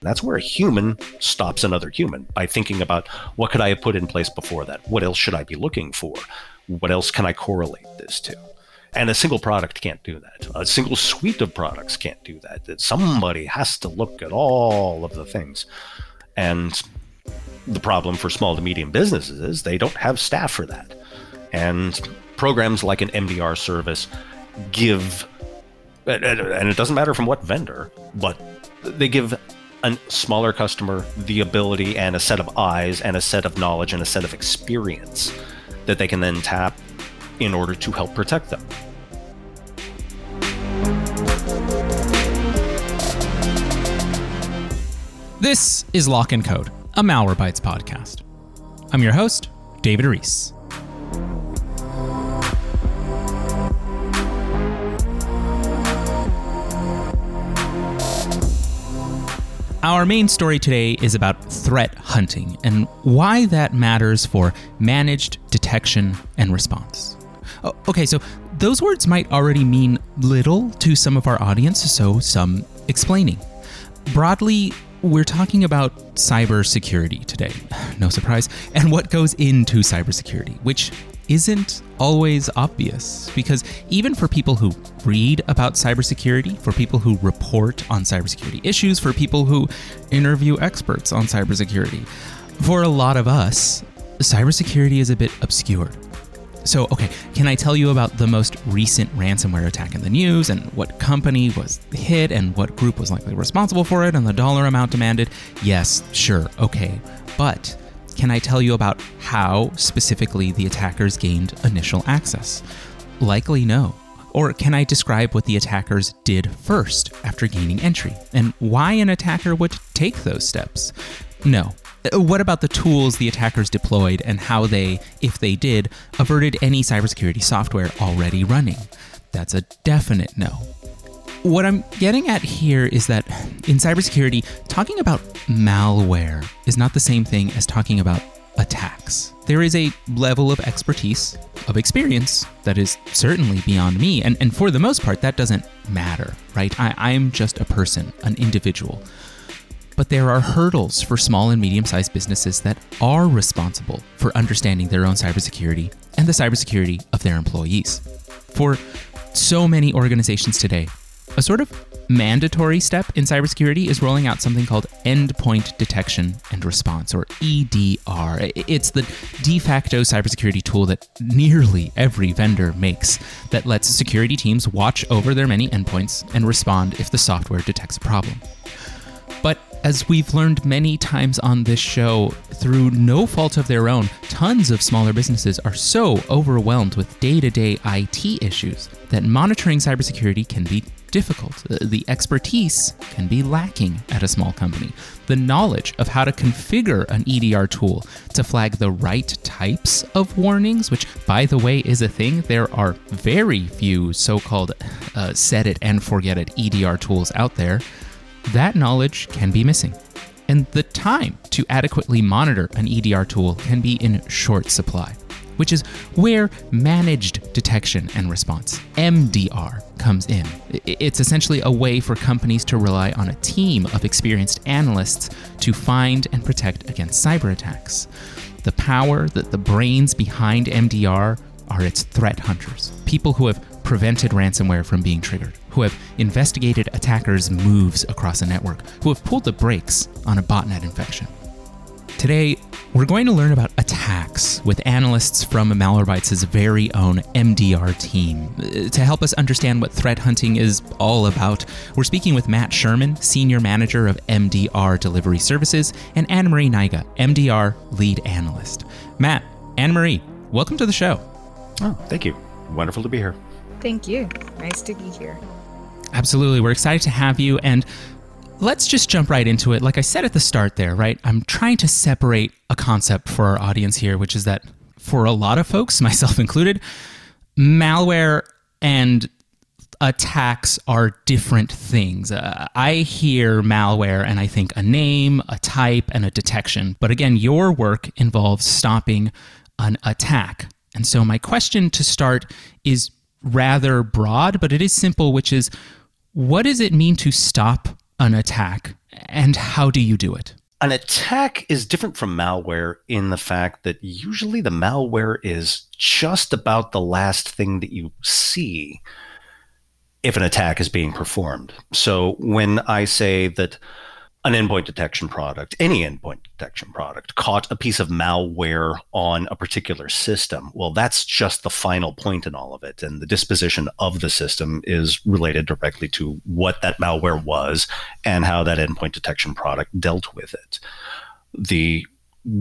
That's where a human stops another human by thinking about what could I have put in place before that? What else should I be looking for? What else can I correlate this to? And a single product can't do that. A single suite of products can't do that. Somebody has to look at all of the things. And the problem for small to medium businesses is they don't have staff for that. And programs like an MDR service give, and it doesn't matter from what vendor, but they give a smaller customer the ability and a set of eyes and a set of knowledge and a set of experience that they can then tap in order to help protect them. This is Lock and Code, a Malwarebytes podcast. I'm your host, David Ruiz. Our main story today is about threat hunting and why that matters for managed detection and response. Oh, okay, so those words might already mean little to some of our audience, so some explaining. Broadly, we're talking about cybersecurity today, no surprise, and what goes into cybersecurity, which isn't always obvious because even for people who read about cybersecurity, for people who report on cybersecurity issues, for people who interview experts on cybersecurity, for a lot of us, cybersecurity is a bit obscure. So, okay, can I tell you about the most recent ransomware attack in the news and what company was hit and what group was likely responsible for it and the dollar amount demanded? Yes, sure, okay. But can I tell you about how specifically the attackers gained initial access? Likely no. Or can I describe what the attackers did first after gaining entry and why an attacker would take those steps? No. Uh, what about the tools the attackers deployed and how they, if they did, averted any cybersecurity software already running? That's a definite no. What I'm getting at here is that in cybersecurity, talking about malware is not the same thing as talking about attacks. There is a level of expertise, of experience, that is certainly beyond me. And, and for the most part, that doesn't matter, right? I, I'm just a person, an individual. But there are hurdles for small and medium sized businesses that are responsible for understanding their own cybersecurity and the cybersecurity of their employees. For so many organizations today, a sort of mandatory step in cybersecurity is rolling out something called Endpoint Detection and Response, or EDR. It's the de facto cybersecurity tool that nearly every vendor makes that lets security teams watch over their many endpoints and respond if the software detects a problem. As we've learned many times on this show, through no fault of their own, tons of smaller businesses are so overwhelmed with day to day IT issues that monitoring cybersecurity can be difficult. The expertise can be lacking at a small company. The knowledge of how to configure an EDR tool to flag the right types of warnings, which, by the way, is a thing. There are very few so called uh, set it and forget it EDR tools out there. That knowledge can be missing. And the time to adequately monitor an EDR tool can be in short supply which is where managed detection and response, MDR, comes in. It's essentially a way for companies to rely on a team of experienced analysts to find and protect against cyber attacks. The power that the brains behind MDR are its threat hunters, people who have prevented ransomware from being triggered, who have investigated attackers' moves across a network, who have pulled the brakes on a botnet infection. Today, we're going to learn about attacks with analysts from Malwarebytes' very own MDR team. Uh, to help us understand what threat hunting is all about, we're speaking with Matt Sherman, Senior Manager of MDR Delivery Services, and Anne Marie Niga, MDR Lead Analyst. Matt, Anne Marie, welcome to the show. Oh, thank you. Wonderful to be here. Thank you. Nice to be here. Absolutely. We're excited to have you. And let's just jump right into it. Like I said at the start there, right? I'm trying to separate a concept for our audience here, which is that for a lot of folks, myself included, malware and attacks are different things. Uh, I hear malware and I think a name, a type, and a detection. But again, your work involves stopping an attack. And so my question to start is rather broad, but it is simple, which is What does it mean to stop an attack, and how do you do it? An attack is different from malware in the fact that usually the malware is just about the last thing that you see if an attack is being performed. So when I say that an endpoint detection product, any endpoint detection product, caught a piece of malware on a particular system. Well, that's just the final point in all of it. And the disposition of the system is related directly to what that malware was and how that endpoint detection product dealt with it. The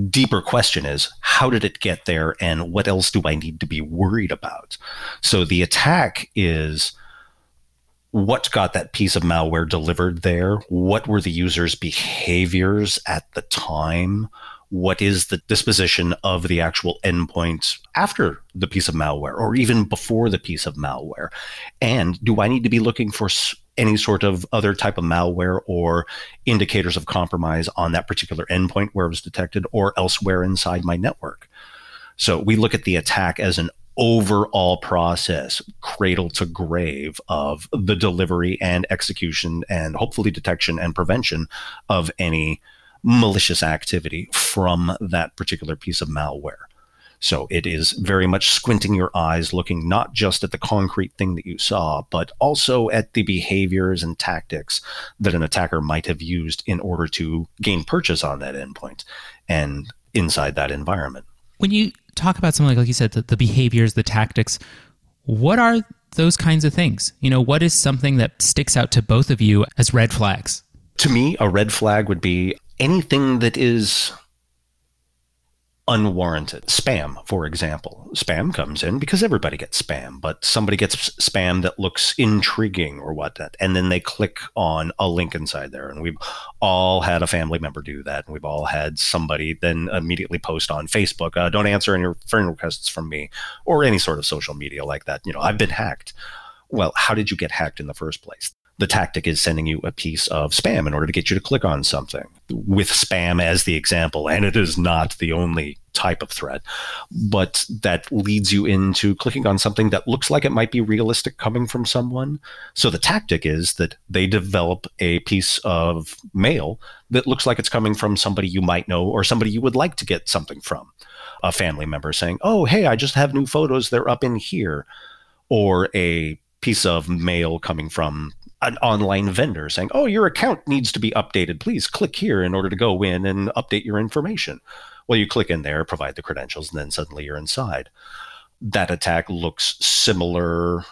deeper question is how did it get there and what else do I need to be worried about? So the attack is what got that piece of malware delivered there? What were the user's behaviors at the time? What is the disposition of the actual endpoint after the piece of malware or even before the piece of malware? And do I need to be looking for any sort of other type of malware or indicators of compromise on that particular endpoint where it was detected or elsewhere inside my network? So we look at the attack as an overall process, cradle to grave, of the delivery and execution and hopefully detection and prevention of any malicious activity from that particular piece of malware. So it is very much squinting your eyes, looking not just at the concrete thing that you saw, but also at the behaviors and tactics that an attacker might have used in order to gain purchase on that endpoint and inside that environment. When you talk about something like, like you said, the, the behaviors, the tactics. What are those kinds of things? You know, what is something that sticks out to both of you as red flags? To me, a red flag would be anything that is unwarranted. Spam, for example. Spam comes in because everybody gets spam, but somebody gets spam that looks intriguing or whatnot, and then they click on a link inside there. And we've all had a family member do that, and we've all had somebody then immediately post on Facebook, uh, "Don't answer any friend requests from me," or any sort of social media like that. You know, I've been hacked. Well, how did you get hacked in the first place? The tactic is sending you a piece of spam in order to get you to click on something with spam as the example. And it is not the only type of threat, but that leads you into clicking on something that looks like it might be realistic coming from someone. So the tactic is that they develop a piece of mail that looks like it's coming from somebody you might know or somebody you would like to get something from. A family member saying, Oh, hey, I just have new photos. They're up in here. Or a piece of mail coming from an online vendor saying, "Oh, your account needs to be updated. Please click here in order to go in and update your information." Well, you click in there, provide the credentials, and then suddenly you're inside. That attack looks similar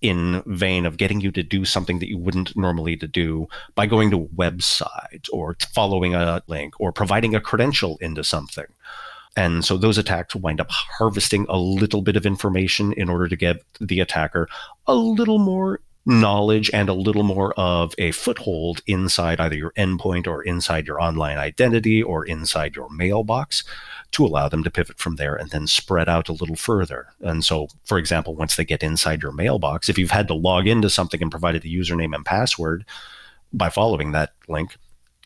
in vein of getting you to do something that you wouldn't normally to do by going to a website or following a link or providing a credential into something. And so those attacks wind up harvesting a little bit of information in order to get the attacker a little more knowledge and a little more of a foothold inside either your endpoint or inside your online identity or inside your mailbox to allow them to pivot from there and then spread out a little further. And so, for example, once they get inside your mailbox, if you've had to log into something and provided the username and password by following that link,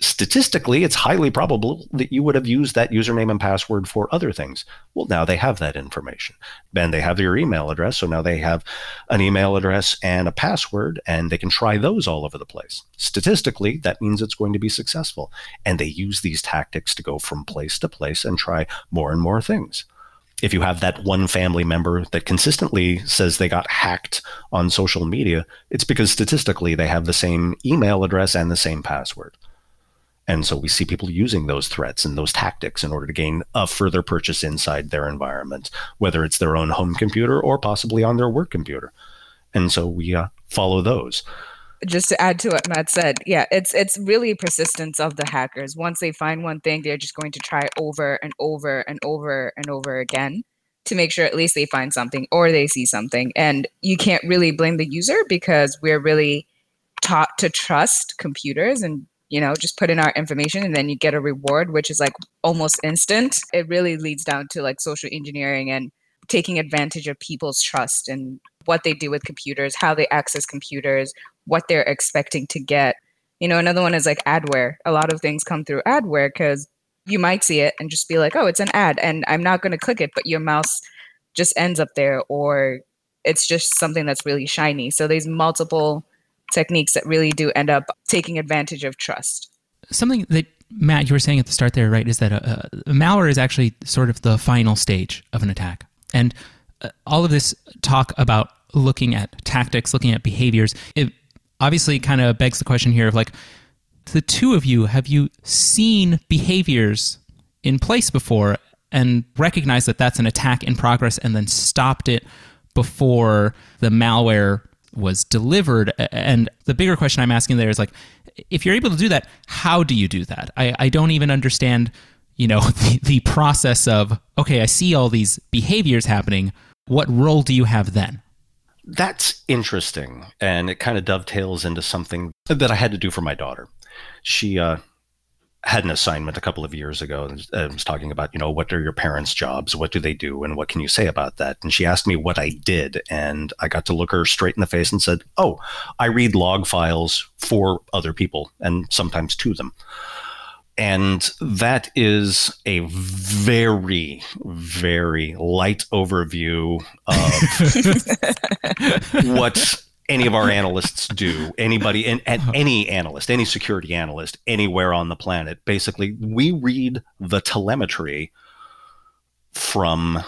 statistically, it's highly probable that you would have used that username and password for other things. Well, now they have that information. Then they have your email address. So now they have an email address and a password, and they can try those all over the place. Statistically, that means it's going to be successful. And they use these tactics to go from place to place and try more and more things. If you have that one family member that consistently says they got hacked on social media, it's because statistically they have the same email address and the same password. And so we see people using those threats and those tactics in order to gain a further purchase inside their environment, whether it's their own home computer or possibly on their work computer. And so we uh, follow those. Just to add to what Matt said, yeah, it's it's really persistence of the hackers. Once they find one thing, they're just going to try over and over and over and over again to make sure at least they find something or they see something. And you can't really blame the user because we're really taught to trust computers and you know, just put in our information and then you get a reward, which is like almost instant. It really leads down to like social engineering and taking advantage of people's trust and what they do with computers, how they access computers, what they're expecting to get. You know, another one is like adware. A lot of things come through adware because you might see it and just be like, oh, it's an ad and I'm not going to click it, but your mouse just ends up there or it's just something that's really shiny. So there's multiple techniques that really do end up taking advantage of trust. Something that Matt, you were saying at the start there, right, is that a, a malware is actually sort of the final stage of an attack. And uh, all of this talk about looking at tactics, looking at behaviors, it obviously kind of begs the question here of like, the two of you, have you seen behaviors in place before and recognized that that's an attack in progress and then stopped it before the malware was delivered? And the bigger question I'm asking there is like, if you're able to do that, how do you do that? I, I don't even understand, you know, the, the process of, okay, I see all these behaviors happening. What role do you have then? That's interesting. And it kind of dovetails into something that I had to do for my daughter. She uh, had an assignment a couple of years ago and was talking about, you know, what are your parents' jobs? What do they do? And what can you say about that? And she asked me what I did. And I got to look her straight in the face and said, Oh, I read log files for other people and sometimes to them. And that is a very, very light overview of what any of our analysts do. Anybody and, and any analyst, any security analyst anywhere on the planet. Basically, we read the telemetry from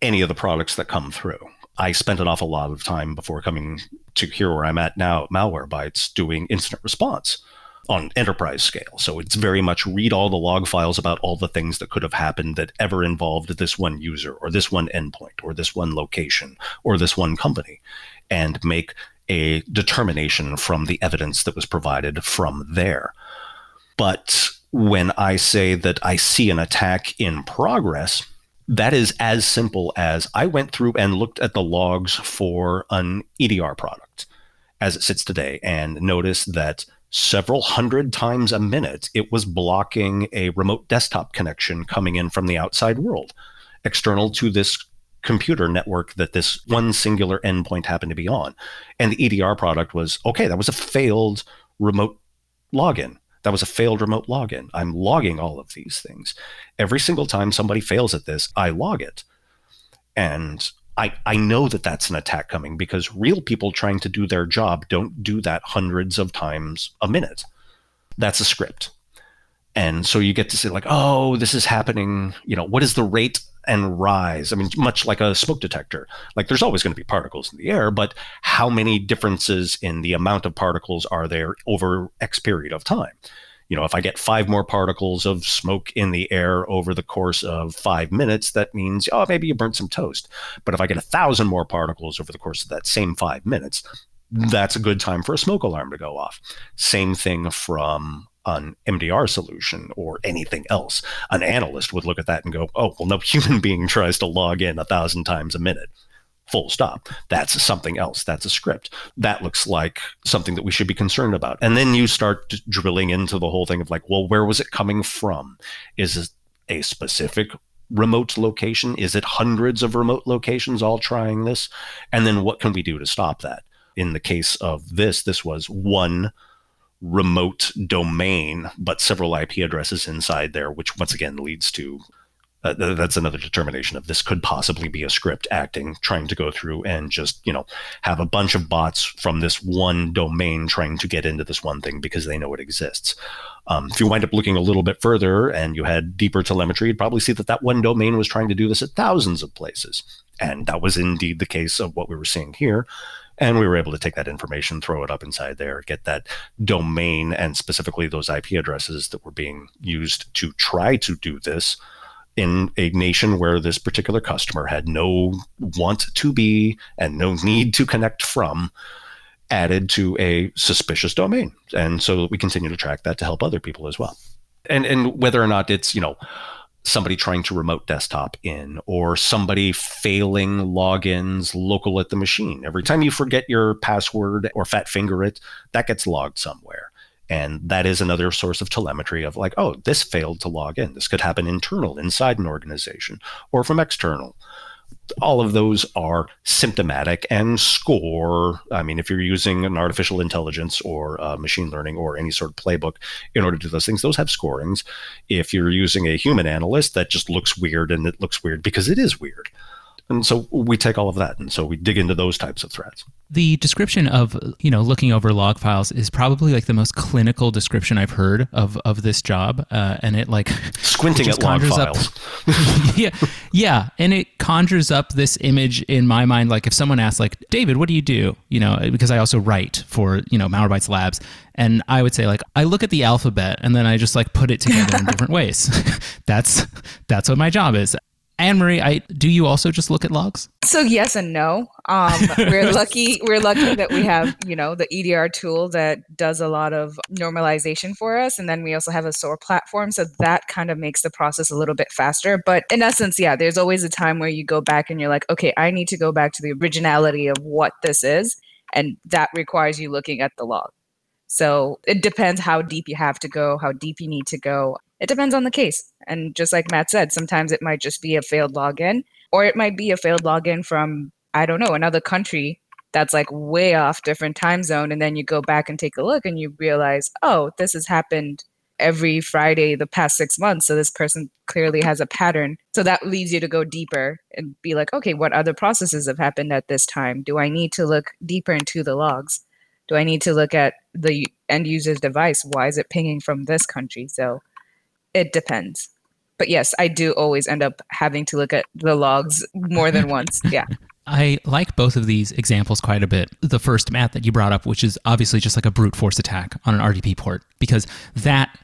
any of the products that come through. I spent an awful lot of time before coming to here where I'm at now, at Malwarebytes, doing incident response on enterprise scale. So it's very much read all the log files about all the things that could have happened that ever involved this one user or this one endpoint or this one location or this one company and make a determination from the evidence that was provided from there. But when I say that I see an attack in progress, that is as simple as I went through and looked at the logs for an EDR product as it sits today and noticed that several hundred times a minute, it was blocking a remote desktop connection coming in from the outside world, external to this computer network that this one singular endpoint happened to be on. And the EDR product was okay, that was a failed remote login. That was a failed remote login. I'm logging all of these things. Every single time somebody fails at this, I log it. And I, I know that that's an attack coming because real people trying to do their job don't do that hundreds of times a minute. That's a script. And so you get to see like, oh, this is happening. You know, what is the rate and rise? I mean, much like a smoke detector. Like, there's always going to be particles in the air, but how many differences in the amount of particles are there over X period of time? you know, if I get five more particles of smoke in the air over the course of five minutes, that means, oh, maybe you burnt some toast. But if I get a thousand more particles over the course of that same five minutes, that's a good time for a smoke alarm to go off. Same thing from an MDR solution or anything else. An analyst would look at that and go, oh, well, no human being tries to log in a thousand times a minute full stop. That's something else. That's a script. That looks like something that we should be concerned about. And then you start drilling into the whole thing of like, well, where was it coming from? Is it a specific remote location? Is it hundreds of remote locations all trying this? And then what can we do to stop that? In the case of this, this was one remote domain, but several IP addresses inside there, which once again leads to uh, that's another determination of this could possibly be a script acting trying to go through and just you know have a bunch of bots from this one domain trying to get into this one thing because they know it exists. Um, if you wind up looking a little bit further and you had deeper telemetry you'd probably see that that one domain was trying to do this at thousands of places. And that was indeed the case of what we were seeing here and we were able to take that information throw it up inside there get that domain and specifically those ip addresses that were being used to try to do this in a nation where this particular customer had no want to be and no need to connect from added to a suspicious domain. And so we continue to track that to help other people as well. And and whether or not it's, you know, somebody trying to remote desktop in or somebody failing logins local at the machine. Every time you forget your password or fat finger it, that gets logged somewhere. And that is another source of telemetry of like, oh, this failed to log in. This could happen internal inside an organization or from external. All of those are symptomatic and score. I mean, if you're using an artificial intelligence or uh, machine learning or any sort of playbook in order to do those things, those have scorings. If you're using a human analyst, that just looks weird and it looks weird because it is weird And so we take all of that, and so we dig into those types of threats. The description of you know looking over log files is probably like the most clinical description I've heard of of this job, uh, and it like squinting it at log files. Up, yeah, yeah, and it conjures up this image in my mind. Like if someone asks, like David, what do you do? You know, because I also write for you know Malwarebytes Labs, and I would say like I look at the alphabet and then I just like put it together in different ways. that's that's what my job is. Anne Marie, I do you also just look at logs? So yes and no. Um, we're lucky. We're lucky that we have you know the EDR tool that does a lot of normalization for us, and then we also have a SOAR platform, so that kind of makes the process a little bit faster. But in essence, yeah, there's always a time where you go back and you're like, okay, I need to go back to the originality of what this is, and that requires you looking at the log. So it depends how deep you have to go, how deep you need to go. It depends on the case. And just like Matt said, sometimes it might just be a failed login, or it might be a failed login from, I don't know, another country that's like way off different time zone. And then you go back and take a look and you realize, oh, this has happened every Friday the past six months. So this person clearly has a pattern. So that leads you to go deeper and be like, okay, what other processes have happened at this time? Do I need to look deeper into the logs? Do I need to look at the end user's device? Why is it pinging from this country? So it depends. But yes, I do always end up having to look at the logs more than once. Yeah. I like both of these examples quite a bit. The first, Matt, that you brought up, which is obviously just like a brute force attack on an RDP port, because that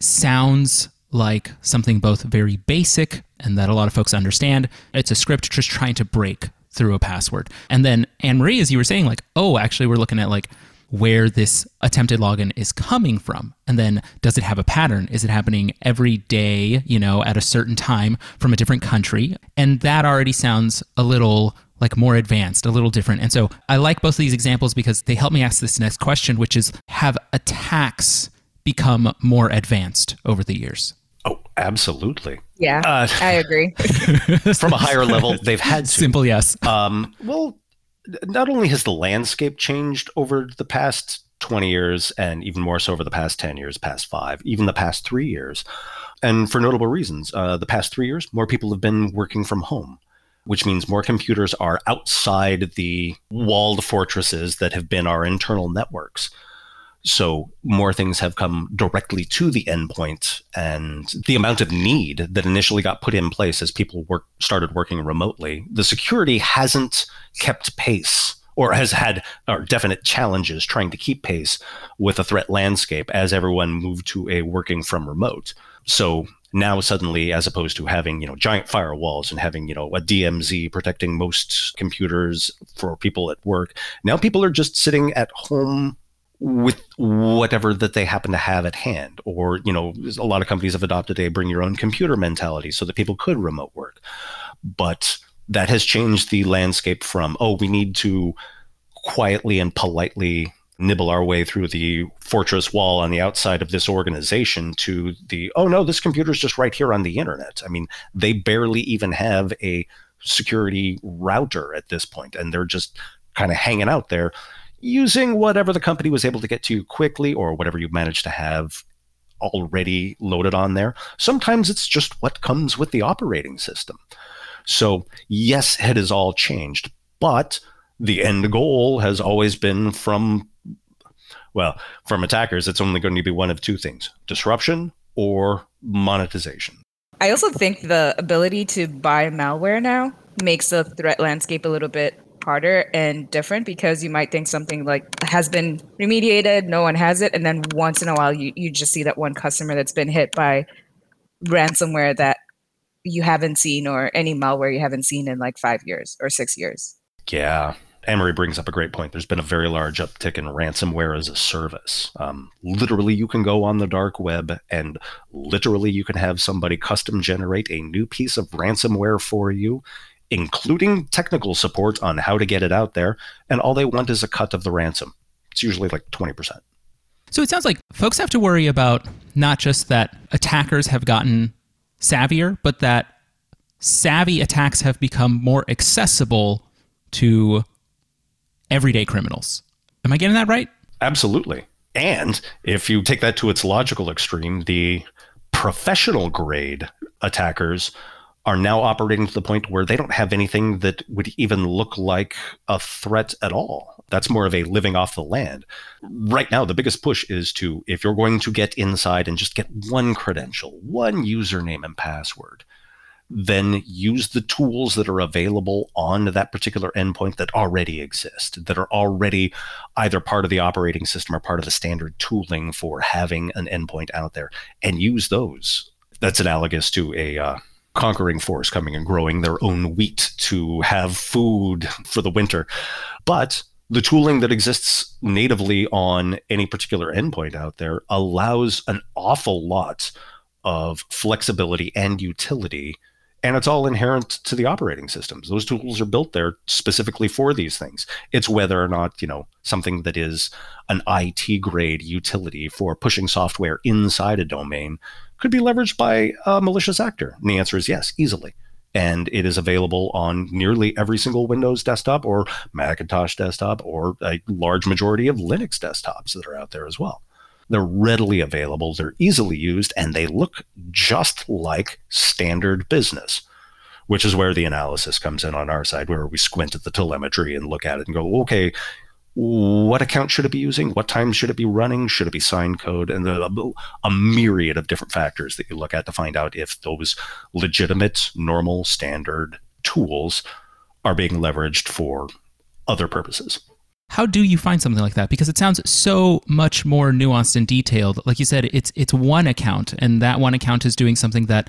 sounds like something both very basic and that a lot of folks understand. It's a script just trying to break through a password. And then Anne Marie, as you were saying, like, oh, actually, we're looking at like where this attempted login is coming from. And then does it have a pattern? Is it happening every day, you know, at a certain time from a different country? And that already sounds a little like more advanced, a little different. And so I like both of these examples because they help me ask this next question, which is have attacks become more advanced over the years? Oh, absolutely. Yeah, uh, I agree. from a higher level, they've had to. Simple yes. Um, well, not only has the landscape changed over the past 20 years and even more so over the past 10 years, past five, even the past three years, and for notable reasons. Uh, the past three years, more people have been working from home, which means more computers are outside the walled fortresses that have been our internal networks. So more things have come directly to the endpoint, and the amount of need that initially got put in place as people work started working remotely, the security hasn't kept pace or has had or definite challenges trying to keep pace with the threat landscape as everyone moved to a working from remote. So now suddenly as opposed to having you know giant firewalls and having you know a DMZ protecting most computers for people at work now people are just sitting at home with whatever that they happen to have at hand. Or you know a lot of companies have adopted a bring your own computer mentality so that people could remote work. But that has changed the landscape from oh we need to quietly and politely nibble our way through the fortress wall on the outside of this organization to the oh no this computer's just right here on the internet. I mean they barely even have a security router at this point and they're just kind of hanging out there using whatever the company was able to get to you quickly or whatever you managed to have already loaded on there. Sometimes it's just what comes with the operating system. So, yes, it has all changed, but the end goal has always been from, well, from attackers, it's only going to be one of two things disruption or monetization. I also think the ability to buy malware now makes the threat landscape a little bit harder and different because you might think something like has been remediated, no one has it, and then once in a while you, you just see that one customer that's been hit by ransomware that you haven't seen or any malware you haven't seen in like five years or six years. Yeah. Anne Marie brings up a great point. There's been a very large uptick in ransomware as a service. Um, literally, you can go on the dark web and literally you can have somebody custom generate a new piece of ransomware for you including technical support on how to get it out there, and all they want is a cut of the ransom. It's usually like 20%. So it sounds like folks have to worry about not just that attackers have gotten savvier, but that savvy attacks have become more accessible to everyday criminals. Am I getting that right? Absolutely. And if you take that to its logical extreme, the professional grade attackers are now operating to the point where they don't have anything that would even look like a threat at all. That's more of a living off the land. Right now, the biggest push is to, if you're going to get inside and just get one credential, one username and password, then use the tools that are available on that particular endpoint that already exist, that are already either part of the operating system or part of the standard tooling for having an endpoint out there, and use those. That's analogous to a uh, conquering force coming and growing their own wheat to have food for the winter. But the tooling that exists natively on any particular endpoint out there allows an awful lot of flexibility and utility and it's all inherent to the operating systems those tools are built there specifically for these things it's whether or not you know something that is an IT grade utility for pushing software inside a domain could be leveraged by a malicious actor and the answer is yes easily and it is available on nearly every single Windows desktop or Macintosh desktop or a large majority of Linux desktops that are out there as well. They're readily available, they're easily used, and they look just like standard business, which is where the analysis comes in on our side, where we squint at the telemetry and look at it and go, okay, what account should it be using? What time should it be running? Should it be signed code? And a, a myriad of different factors that you look at to find out if those legitimate, normal, standard tools are being leveraged for other purposes. How do you find something like that? Because it sounds so much more nuanced and detailed. Like you said, it's it's one account, and that one account is doing something that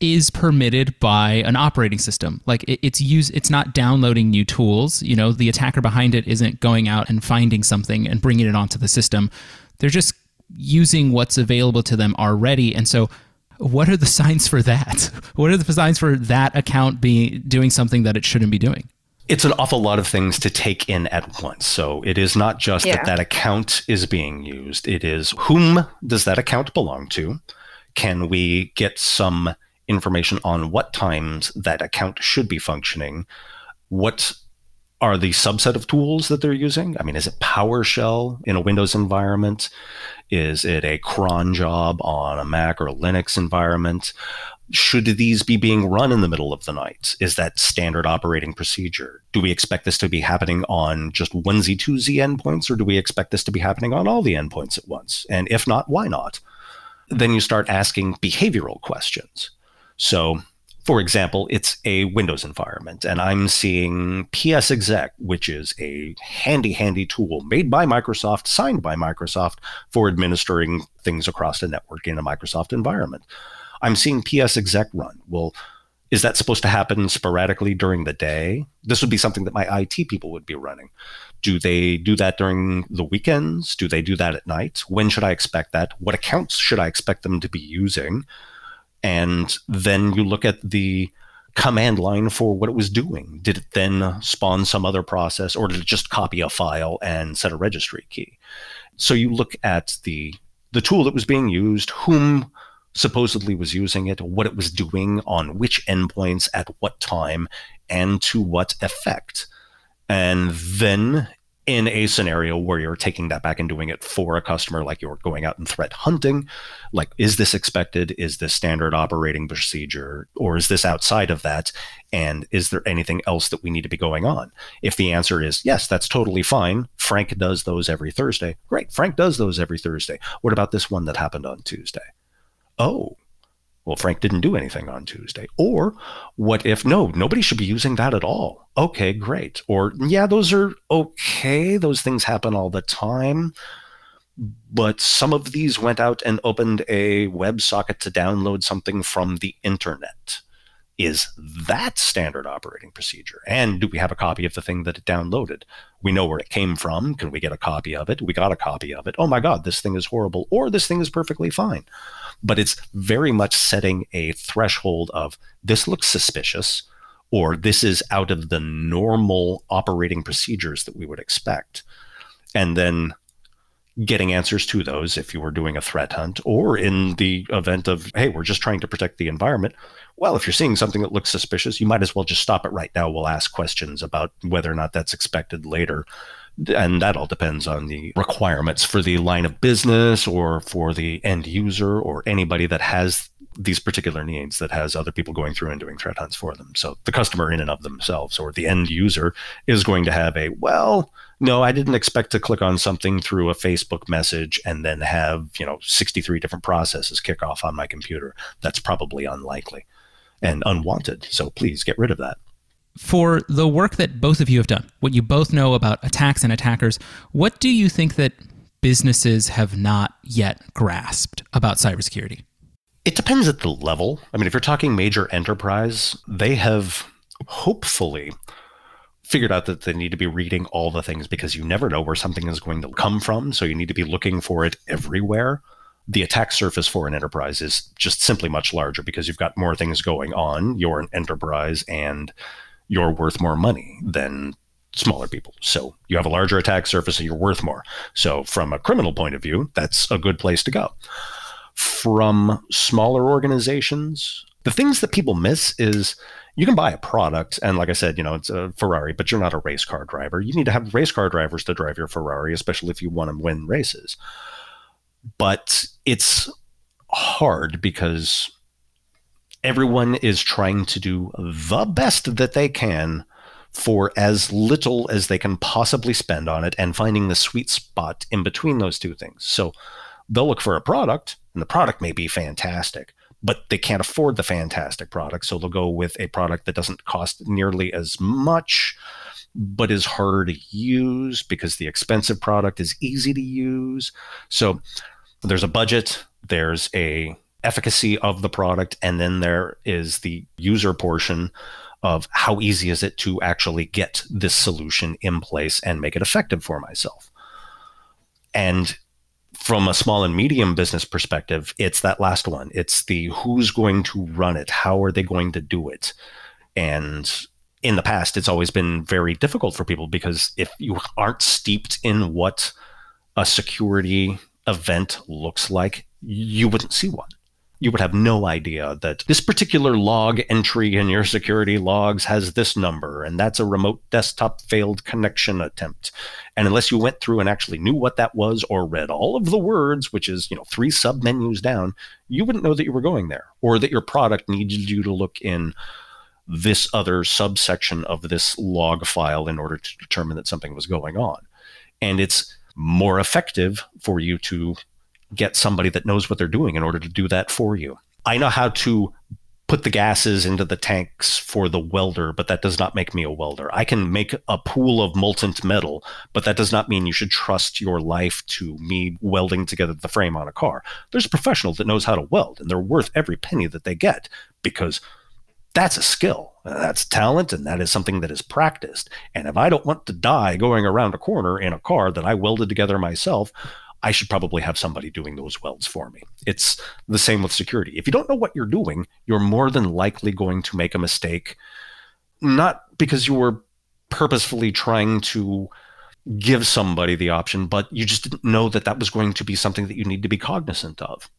is permitted by an operating system. Like it, it's use it's not downloading new tools. You know, the attacker behind it isn't going out and finding something and bringing it onto the system. They're just using what's available to them already. And so, what are the signs for that? What are the signs for that account being doing something that it shouldn't be doing? it's an awful lot of things to take in at once. So it is not just yeah. that that account is being used. It is whom does that account belong to? Can we get some information on what times that account should be functioning? What are the subset of tools that they're using? I mean, is it PowerShell in a Windows environment? Is it a cron job on a Mac or Linux environment? should these be being run in the middle of the night? Is that standard operating procedure? Do we expect this to be happening on just one Z2Z endpoints, or do we expect this to be happening on all the endpoints at once? And if not, why not? Then you start asking behavioral questions. So, for example, it's a Windows environment, and I'm seeing PsExec, which is a handy, handy tool made by Microsoft, signed by Microsoft for administering things across the network in a Microsoft environment. I'm seeing PsExec run. Well, is that supposed to happen sporadically during the day? This would be something that my IT people would be running. Do they do that during the weekends? Do they do that at night? When should I expect that? What accounts should I expect them to be using? And then you look at the command line for what it was doing. Did it then spawn some other process or did it just copy a file and set a registry key? So you look at the the tool that was being used, whom supposedly was using it, what it was doing on which endpoints at what time, and to what effect. And then in a scenario where you're taking that back and doing it for a customer, like you're going out and threat hunting, like, is this expected? Is this standard operating procedure? Or is this outside of that? And is there anything else that we need to be going on? If the answer is yes, that's totally fine. Frank does those every Thursday. Great. Frank does those every Thursday. What about this one that happened on Tuesday? oh, well, Frank didn't do anything on Tuesday. Or what if, no, nobody should be using that at all? Okay, great. Or, yeah, those are okay. Those things happen all the time. But some of these went out and opened a WebSocket to download something from the internet. Is that standard operating procedure? And do we have a copy of the thing that it downloaded? We know where it came from. Can we get a copy of it? We got a copy of it. Oh my God, this thing is horrible, or this thing is perfectly fine. But it's very much setting a threshold of this looks suspicious, or this is out of the normal operating procedures that we would expect. And then getting answers to those if you were doing a threat hunt, or in the event of, hey, we're just trying to protect the environment, well, if you're seeing something that looks suspicious, you might as well just stop it right now. We'll ask questions about whether or not that's expected later. And that all depends on the requirements for the line of business or for the end user or anybody that has these particular needs that has other people going through and doing threat hunts for them. So the customer in and of themselves or the end user is going to have a, well, no, I didn't expect to click on something through a Facebook message and then have, you know, 63 different processes kick off on my computer. That's probably unlikely and unwanted. So please get rid of that. For the work that both of you have done, what you both know about attacks and attackers, what do you think that businesses have not yet grasped about cybersecurity? It depends at the level. I mean, if you're talking major enterprise, they have hopefully figured out that they need to be reading all the things because you never know where something is going to come from. So you need to be looking for it everywhere. The attack surface for an enterprise is just simply much larger because you've got more things going on. You're an enterprise and you're worth more money than smaller people. So you have a larger attack surface and you're worth more. So from a criminal point of view, that's a good place to go. From smaller organizations, the things that people miss is you can buy a product and like i said you know it's a ferrari but you're not a race car driver you need to have race car drivers to drive your ferrari especially if you want to win races but it's hard because everyone is trying to do the best that they can for as little as they can possibly spend on it and finding the sweet spot in between those two things so they'll look for a product and the product may be fantastic but they can't afford the fantastic product. So they'll go with a product that doesn't cost nearly as much, but is harder to use because the expensive product is easy to use. So there's a budget, there's a efficacy of the product, and then there is the user portion of how easy is it to actually get this solution in place and make it effective for myself. And from a small and medium business perspective, it's that last one. It's the who's going to run it? How are they going to do it? And in the past, it's always been very difficult for people because if you aren't steeped in what a security event looks like, you wouldn't see one. You would have no idea that this particular log entry in your security logs has this number and that's a remote desktop failed connection attempt. And unless you went through and actually knew what that was or read all of the words which is you know three submenus down you wouldn't know that you were going there or that your product needed you to look in this other subsection of this log file in order to determine that something was going on. And it's more effective for you to get somebody that knows what they're doing in order to do that for you. I know how to put the gases into the tanks for the welder, but that does not make me a welder. I can make a pool of molten metal, but that does not mean you should trust your life to me welding together the frame on a car. There's a professional that knows how to weld, and they're worth every penny that they get because that's a skill. That's talent, and that is something that is practiced. And if I don't want to die going around a corner in a car that I welded together myself, I should probably have somebody doing those welds for me. It's the same with security. If you don't know what you're doing, you're more than likely going to make a mistake, not because you were purposefully trying to give somebody the option, but you just didn't know that that was going to be something that you need to be cognizant of.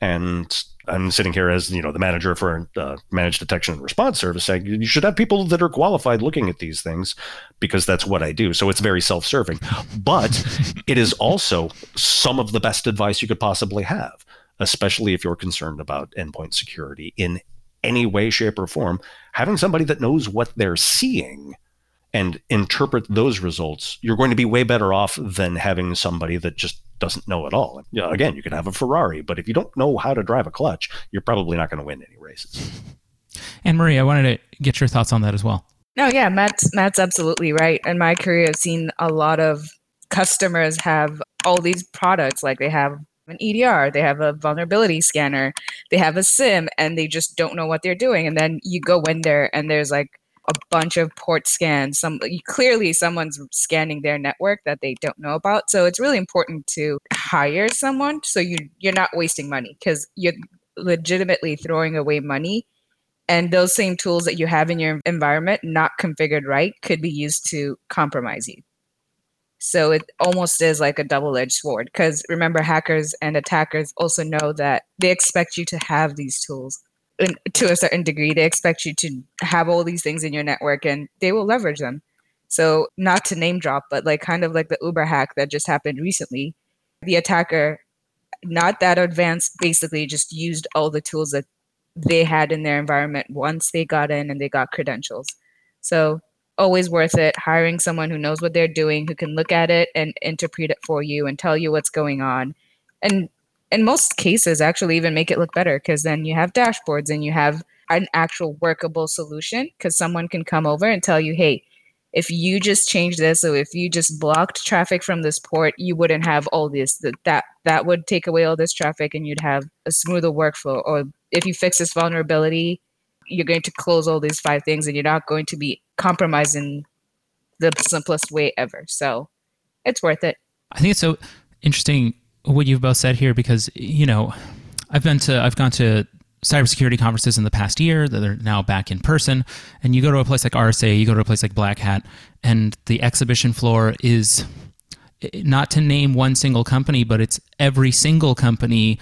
And I'm sitting here as you know the manager for uh, managed detection and response service saying you should have people that are qualified looking at these things because that's what I do. So it's very self-serving, but it is also some of the best advice you could possibly have, especially if you're concerned about endpoint security in any way, shape, or form. Having somebody that knows what they're seeing and interpret those results, you're going to be way better off than having somebody that just doesn't know at all. You know, again, you can have a Ferrari, but if you don't know how to drive a clutch, you're probably not going to win any races. Anne Marie, I wanted to get your thoughts on that as well. No, yeah, Matt's Matt's absolutely right. In my career, I've seen a lot of customers have all these products, like they have an EDR, they have a vulnerability scanner, they have a SIEM, and they just don't know what they're doing. And then you go in there, and there's like a bunch of port scans. Some clearly someone's scanning their network that they don't know about. So it's really important to hire someone so you you're not wasting money because you're legitimately throwing away money. And those same tools that you have in your environment, not configured right, could be used to compromise you. So it almost is like a double edged sword because remember, hackers and attackers also know that they expect you to have these tools to a certain degree they expect you to have all these things in your network and they will leverage them so not to name drop but like kind of like the uber hack that just happened recently the attacker not that advanced basically just used all the tools that they had in their environment once they got in and they got credentials. So always worth it hiring someone who knows what they're doing, who can look at it and interpret it for you and tell you what's going on. And in most cases, actually even make it look better because then you have dashboards and you have an actual workable solution because someone can come over and tell you, hey, if you just change this or if you just blocked traffic from this port you wouldn't have all this. That that, that would take away all this traffic and you'd have a smoother workflow. Or if you fix this vulnerability you're going to close all these five things and you're not going to be compromising the simplest way ever. So it's worth it. I think it's so interesting what you've both said here because you know i've been to i've gone to cybersecurity conferences in the past year that are now back in person. And you go to a place like RSA, you go to a place like Black Hat, and the exhibition floor is eh, not to name one single company, but it's every single company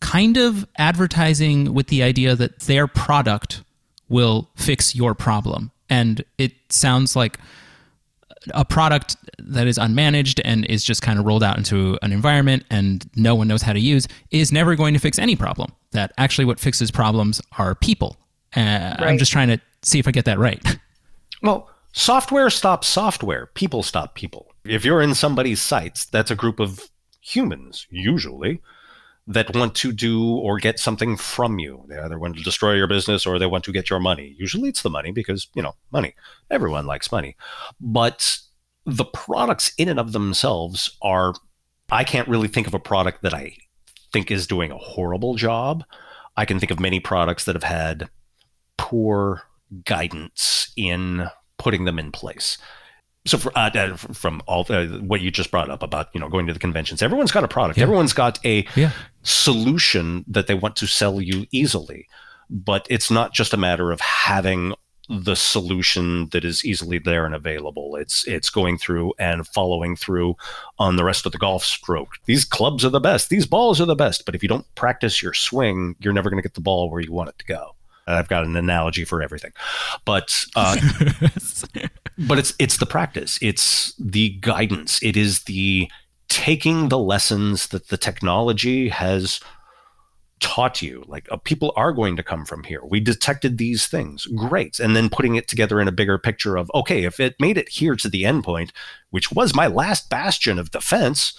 kind of advertising with the idea that their product will fix your problem. And it sounds like a product that is unmanaged and is just kind of rolled out into an environment and no one knows how to use is never going to fix any problem. That actually what fixes problems are people. Uh, right. I'm just trying to see if I get that right. Well, software stops software, people stop people. If you're in somebody's sites, that's a group of humans, usually, that want to do or get something from you. They either want to destroy your business or they want to get your money. Usually it's the money because, you know, money. Everyone likes money. But the products in and of themselves are, I can't really think of a product that I think is doing a horrible job. I can think of many products that have had poor guidance in putting them in place so for, uh, uh from all uh, what you just brought up about you know going to the conventions everyone's got a product. Yeah. everyone's got a yeah. solution that they want to sell you easily. But it's not just a matter of having the solution that is easily there and available. It's it's going through and following through on the rest of the golf stroke. These clubs are the best. These balls are the best. But if you don't practice your swing you're never going to get the ball where you want it to go I've got an analogy for everything, but uh, but it's it's the practice, it's the guidance, it is the taking the lessons that the technology has taught you. Like uh, people are going to come from here. We detected these things, great, and then putting it together in a bigger picture of okay, if it made it here to the endpoint, which was my last bastion of defense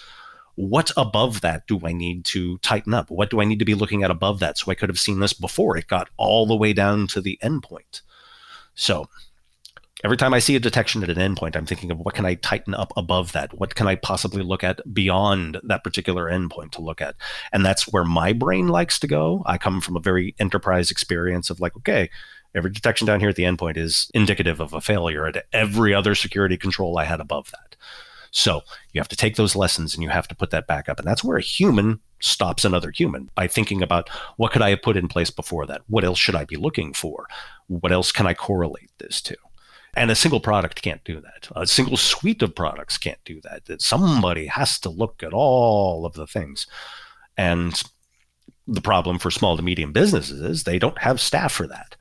what above that do I need to tighten up? What do I need to be looking at above that? So I could have seen this before it got all the way down to the endpoint. So every time I see a detection at an endpoint, I'm thinking of what can I tighten up above that? What can I possibly look at beyond that particular endpoint to look at? And that's where my brain likes to go. I come from a very enterprise experience of like, okay, every detection down here at the endpoint is indicative of a failure at every other security control I had above that. So you have to take those lessons and you have to put that back up. And that's where a human stops another human by thinking about what could I have put in place before that? What else should I be looking for? What else can I correlate this to? And a single product can't do that. A single suite of products can't do that. Somebody has to look at all of the things. And the problem for small to medium businesses is they don't have staff for that.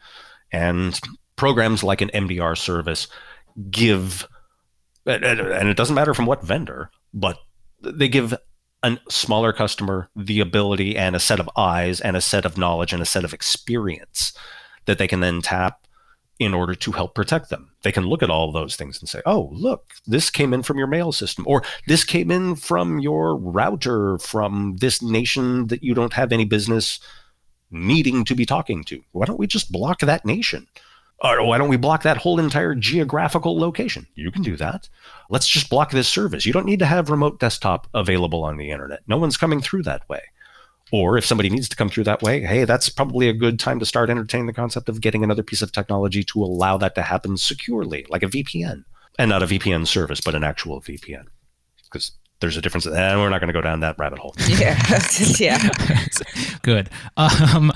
And programs like an MDR service give and it doesn't matter from what vendor, but they give a smaller customer the ability and a set of eyes and a set of knowledge and a set of experience that they can then tap in order to help protect them. They can look at all those things and say, oh, look, this came in from your mail system, or this came in from your router from this nation that you don't have any business needing to be talking to. Why don't we just block that nation? Or why don't we block that whole entire geographical location? You can do that. Let's just block this service. You don't need to have remote desktop available on the internet. No one's coming through that way. Or if somebody needs to come through that way, hey, that's probably a good time to start entertaining the concept of getting another piece of technology to allow that to happen securely, like a VPN. And not a VPN service, but an actual VPN. Because there's a difference. And we're not going to go down that rabbit hole. Yeah. yeah. Good. Um,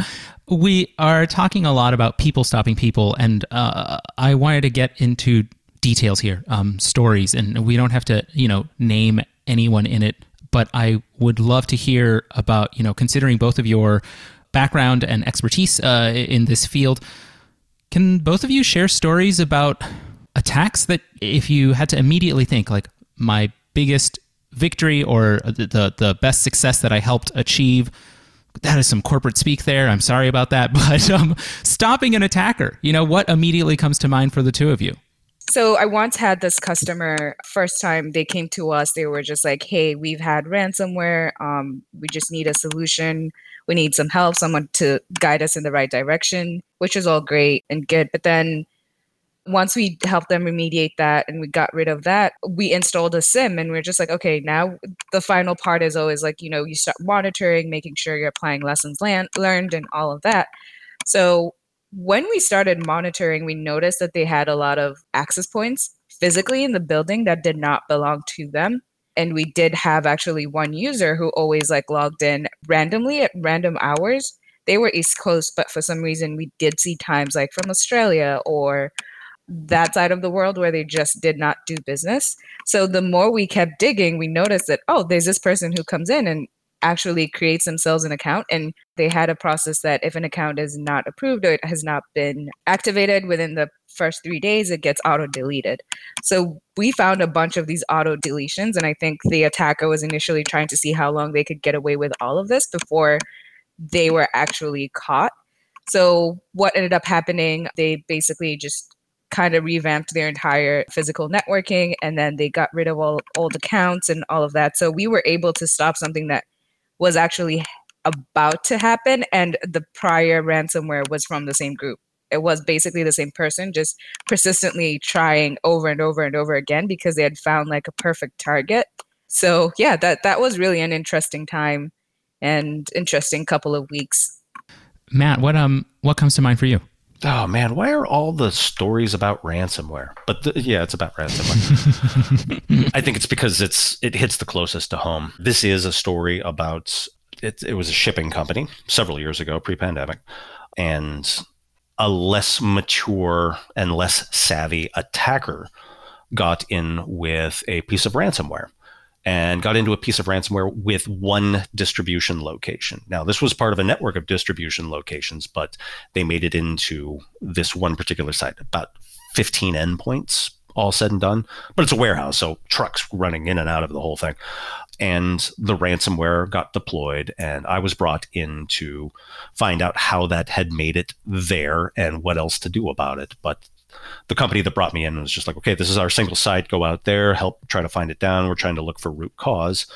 we are talking a lot about people stopping people, and uh, I wanted to get into details here, um, stories, and we don't have to, you know, name anyone in it, but I would love to hear about, you know, considering both of your background and expertise uh, in this field. Can both of you share stories about attacks that, if you had to immediately think, like my biggest victory or the the, the best success that I helped achieve? That is some corporate speak there. I'm sorry about that. But um, stopping an attacker, you know, what immediately comes to mind for the two of you? So I once had this customer first time they came to us, they were just like, "Hey, we've had ransomware. Um, we just need a solution. We need some help, someone to guide us in the right direction," which is all great and good. But then once we helped them remediate that and we got rid of that, we installed a SIEM and we are just like, okay, now the final part is always like, you know, you start monitoring, making sure you're applying lessons learned and all of that. So when we started monitoring, we noticed that they had a lot of access points physically in the building that did not belong to them. And we did have actually one user who always like logged in randomly at random hours. They were East Coast, but for some reason we did see times like from Australia or that side of the world where they just did not do business. So the more we kept digging, we noticed that, oh, there's this person who comes in and actually creates themselves an account. And they had a process that if an account is not approved or it has not been activated within the first three days, it gets auto deleted. So we found a bunch of these auto deletions. And I think the attacker was initially trying to see how long they could get away with all of this before they were actually caught. So what ended up happening, they basically just kind of revamped their entire physical networking and then they got rid of all old accounts and all of that. So we were able to stop something that was actually about to happen and the prior ransomware was from the same group. It was basically the same person just persistently trying over and over and over again because they had found like a perfect target. So yeah, that that was really an interesting time and interesting couple of weeks. Matt, what um what comes to mind for you? Oh man, why are all the stories about ransomware? But the, yeah, it's about ransomware. I think it's because it's it hits the closest to home. This is a story about it. It was a shipping company several years ago, pre-pandemic, and a less mature and less savvy attacker got in with a piece of ransomware and got into a piece of ransomware with one distribution location. Now, this was part of a network of distribution locations, but they made it into this one particular site, about 15 endpoints, all said and done. But it's a warehouse, so trucks running in and out of the whole thing. And the ransomware got deployed, and I was brought in to find out how that had made it there and what else to do about it. But the company that brought me in was just like, okay, this is our single site. Go out there, help try to find it down. We're trying to look for root cause.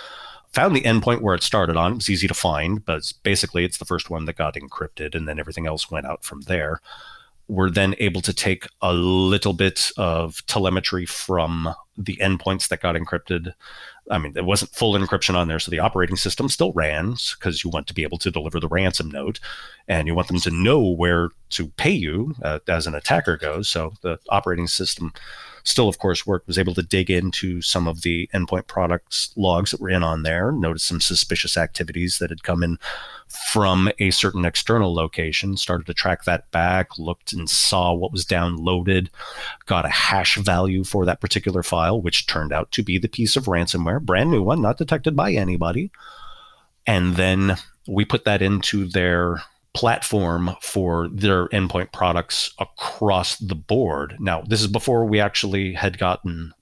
Found the endpoint where it started on. It was easy to find, but basically it's the first one that got encrypted, and then everything else went out from there. We're then able to take a little bit of telemetry from the endpoints that got encrypted I mean, there wasn't full encryption on there, so the operating system still ran because you want to be able to deliver the ransom note, and you want them to know where to pay you uh, as an attacker goes. So the operating system still, of course, worked. Was able to dig into some of the endpoint products logs that were in on there, noticed some suspicious activities that had come in from a certain external location, started to track that back, looked and saw what was downloaded, got a hash value for that particular file, which turned out to be the piece of ransomware, brand new one, not detected by anybody. And then we put that into their platform for their endpoint products across the board. Now, this is before we actually had gotten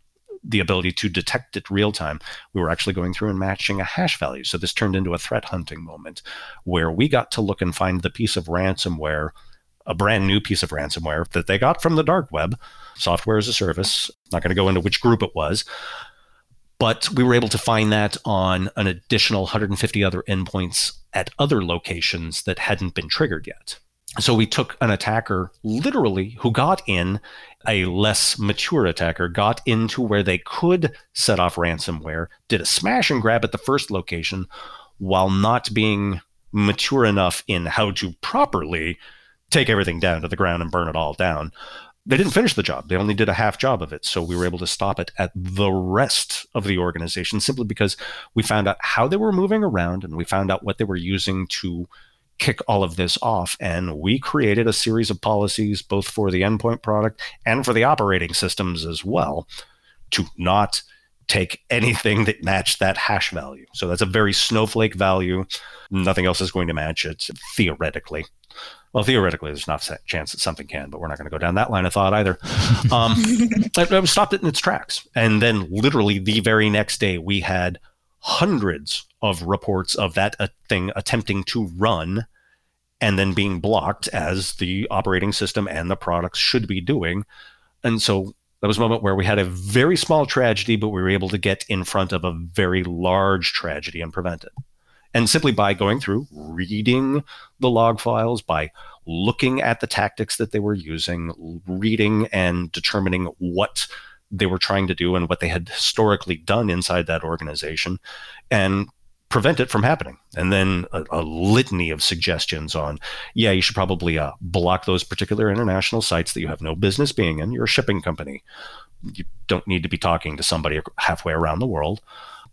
the ability to detect it real time, we were actually going through and matching a hash value. So this turned into a threat hunting moment where we got to look and find the piece of ransomware, a brand new piece of ransomware that they got from the dark web, software as a service. Not going to go into which group it was. But we were able to find that on an additional 150 other endpoints at other locations that hadn't been triggered yet. So we took an attacker literally who got in, a less mature attacker got into where they could set off ransomware, did a smash and grab at the first location while not being mature enough in how to properly take everything down to the ground and burn it all down. They didn't finish the job. They only did a half job of it. So we were able to stop it at the rest of the organization simply because we found out how they were moving around and we found out what they were using to kick all of this off. And we created a series of policies, both for the endpoint product and for the operating systems as well, to not take anything that matched that hash value. So that's a very snowflake value. Nothing else is going to match it theoretically. Well, theoretically, there's not a chance that something can, but we're not going to go down that line of thought either. Um, I stopped it in its tracks. And then, literally, the very next day, we had hundreds of reports of that uh, thing attempting to run and then being blocked as the operating system and the products should be doing. And so that was a moment where we had a very small tragedy, but we were able to get in front of a very large tragedy and prevent it. And simply by going through, reading the log files, by looking at the tactics that they were using, reading and determining what they were trying to do and what they had historically done inside that organization, and prevent it from happening. And then a, a, litany of suggestions on, yeah, you should probably uh, block those particular international sites that you have no business being in. You're a shipping company. You don't need to be talking to somebody halfway around the world.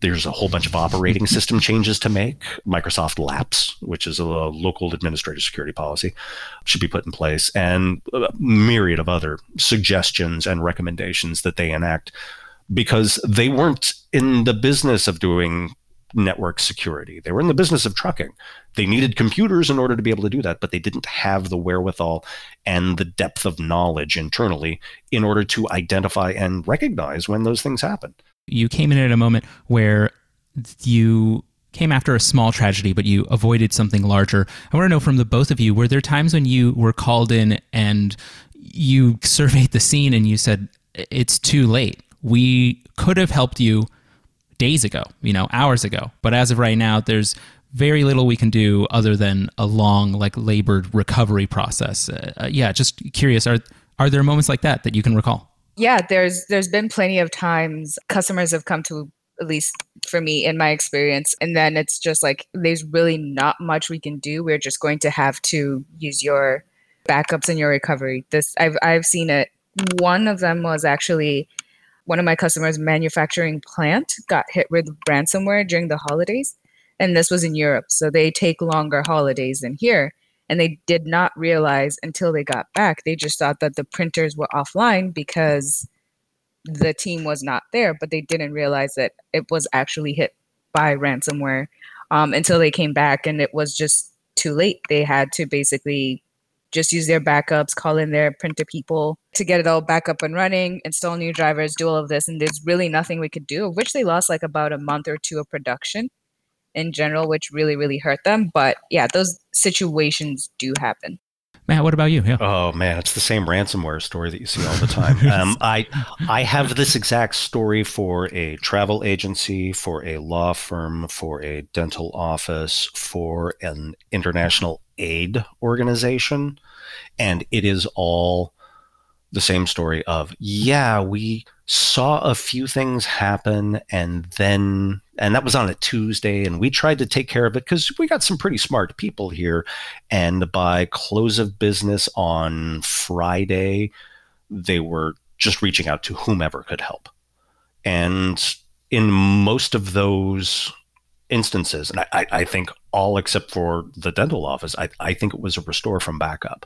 There's a whole bunch of operating system changes to make. Microsoft LAPS, which is a local administrative security policy, should be put in place, and a myriad of other suggestions and recommendations that they enact because they weren't in the business of doing network security. They were in the business of trucking. They needed computers in order to be able to do that, but they didn't have the wherewithal and the depth of knowledge internally in order to identify and recognize when those things happen. You came in at a moment where you came after a small tragedy, but you avoided something larger. I want to know from the both of you were there times when you were called in and you surveyed the scene and you said, It's too late. We could have helped you days ago, you know, hours ago. But as of right now, there's very little we can do other than a long, like labored recovery process. Uh, yeah, just curious. Are are there moments like that that you can recall? Yeah, there's there's been plenty of times customers have come to at least for me in my experience and then it's just like there's really not much we can do we're just going to have to use your backups and your recovery this i've i've seen it one of them was actually one of my customers' manufacturing plant got hit with ransomware during the holidays. And this was in Europe. So they take longer holidays than here. And they did not realize until they got back, they just thought that the printers were offline because the team was not there, but they didn't realize that it was actually hit by ransomware um, until they came back and it was just too late. They had to basically just use their backups, call in their printer people to get it all back up and running, install new drivers, do all of this. And there's really nothing we could do, which they lost like about a month or two of production in general, which really, really hurt them. But yeah, those situations do happen. Matt, what about you? Yeah. Oh man, it's the same ransomware story that you see all the time. Um, I I have this exact story for a travel agency, for a law firm, for a dental office, for an international aid organization, and it is all the same story of yeah we saw a few things happen and then and that was on a tuesday and we tried to take care of it because we got some pretty smart people here. And by close of business on friday they were just reaching out to whomever could help. And in most of those instances and i, I think all except for the dental office I, I think it was a restore from backup.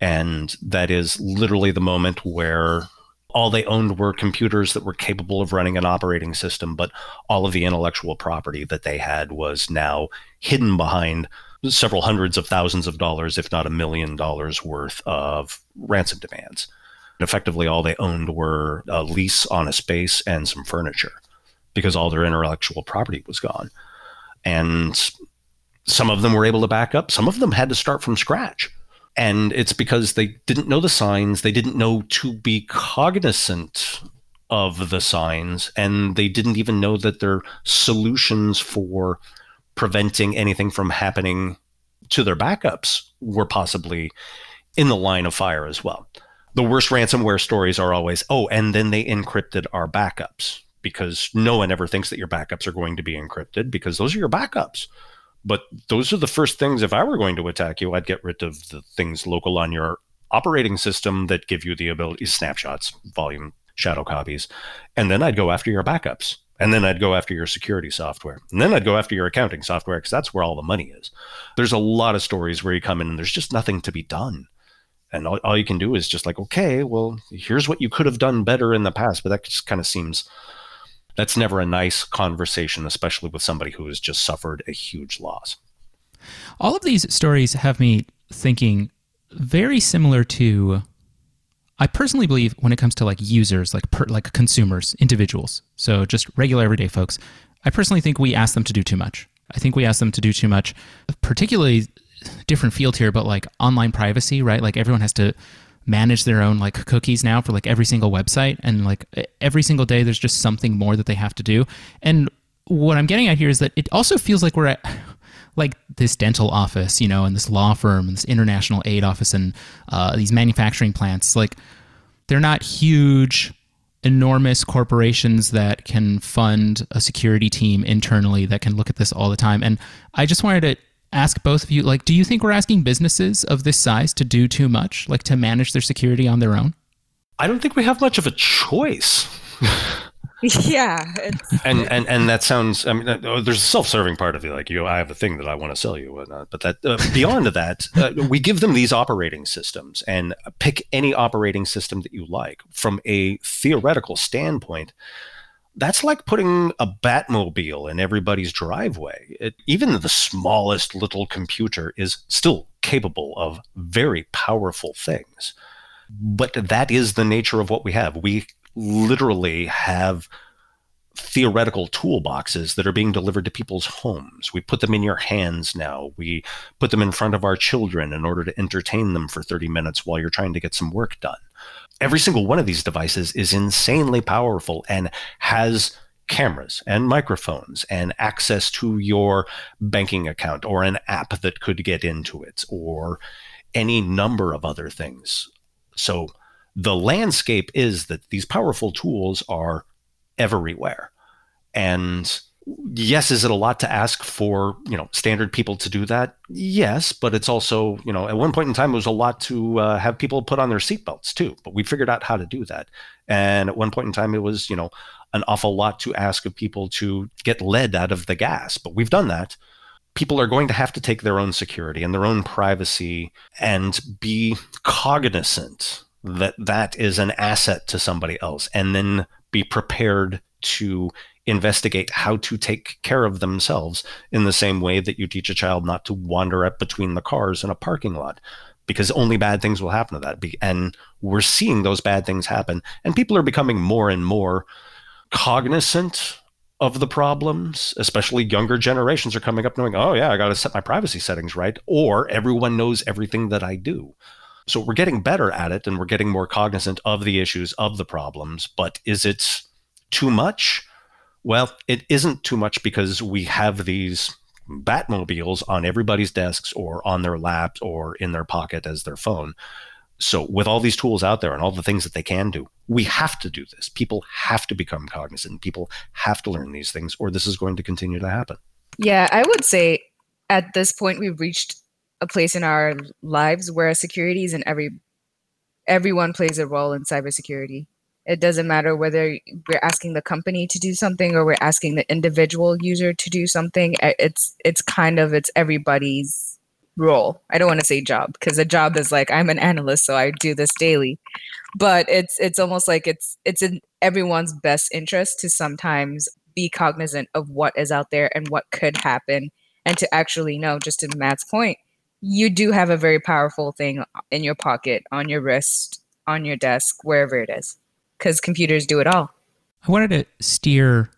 And that is literally the moment where all they owned were computers that were capable of running an operating system, but all of the intellectual property that they had was now hidden behind several hundreds of thousands of dollars, if not a million dollars worth of ransom demands. And effectively, all they owned were a lease on a space and some furniture because all their intellectual property was gone. And some of them were able to back up, some of them had to start from scratch and it's because they didn't know the signs. They didn't know to be cognizant of the signs. And they didn't even know that their solutions for preventing anything from happening to their backups were possibly in the line of fire as well. The worst ransomware stories are always oh and then they encrypted our backups because no one ever thinks that your backups are going to be encrypted because those are your backups but those are the first things. If I were going to attack you, I'd get rid of the things local on your operating system that give you the ability snapshots, volume, shadow copies, and then I'd go after your backups. And then I'd go after your security software. And then I'd go after your accounting software because that's where all the money is. There's a lot of stories where you come in and there's just nothing to be done. And all, all you can do is just like, okay, well, here's what you could have done better in the past. But that just kind of seems that's never a nice conversation, especially with somebody who has just suffered a huge loss. All of these stories have me thinking very similar to I personally believe when it comes to like users, like per, like consumers, individuals, so just regular everyday folks, I personally think we ask them to do too much. I think we ask them to do too much, particularly different field here, but like online privacy, right? Like everyone has to manage their own like cookies now for like every single website and like every single day there's just something more that they have to do. And what I'm getting at here is that it also feels like we're at like this dental office, you know, and this law firm and this international aid office and uh, these manufacturing plants. Like they're not huge enormous corporations that can fund a security team internally that can look at this all the time. And I just wanted to ask both of you like do you think we're asking businesses of this size to do too much, like to manage their security on their own? I don't think we have much of a choice. yeah and and and that sounds i mean oh, there's a self-serving part of you like you i have a thing that i want to sell you whatnot but that uh, beyond that uh, we give them these operating systems and pick any operating system that you like from a theoretical standpoint that's like putting a batmobile in everybody's driveway it, even the smallest little computer is still capable of very powerful things but that is the nature of what we have we literally have theoretical toolboxes that are being delivered to people's homes. We put them in your hands now. We put them in front of our children in order to entertain them for 30 minutes while you're trying to get some work done. Every single one of these devices is insanely powerful and has cameras and microphones and access to your banking account or an app that could get into it or any number of other things. So the landscape is that these powerful tools are everywhere. And yes, is it a lot to ask for, you know, standard people to do that? Yes, but it's also, you know, at one point in time, it was a lot to uh, have people put on their seatbelts too. But we figured out how to do that. And at one point in time, it was, you know, an awful lot to ask of people to get lead out of the gas. But we've done that. People are going to have to take their own security and their own privacy and be cognizant that that is an asset to somebody else and then be prepared to investigate how to take care of themselves in the same way that you teach a child not to wander up between the cars in a parking lot because only bad things will happen to that and we're seeing those bad things happen and people are becoming more and more cognizant of the problems especially younger generations are coming up knowing oh yeah i got to set my privacy settings right or everyone knows everything that i do so we're getting better at it and we're getting more cognizant of the issues, of the problems. But is it too much? Well, it isn't too much because we have these Batmobiles on everybody's desks or on their laps or in their pocket as their phone. So, with all these tools out there and all the things that they can do, we have to do this. People have to become cognizant. People have to learn these things, or this is going to continue to happen. Yeah, I would say at this point, we've reached a place in our lives where security is in every everyone plays a role in cybersecurity. It doesn't matter whether we're asking the company to do something or we're asking the individual user to do something. Eh, it's it's kind of it's everybody's role. I don't want to say job because a job is like I'm an analyst, so I do this daily. But it's it's almost like it's it's in everyone's best interest to sometimes be cognizant of what is out there and what could happen and to actually know just to matt's point you do have a very powerful thing in your pocket, on your wrist, on your desk, wherever it is, because computers do it all. I wanted to steer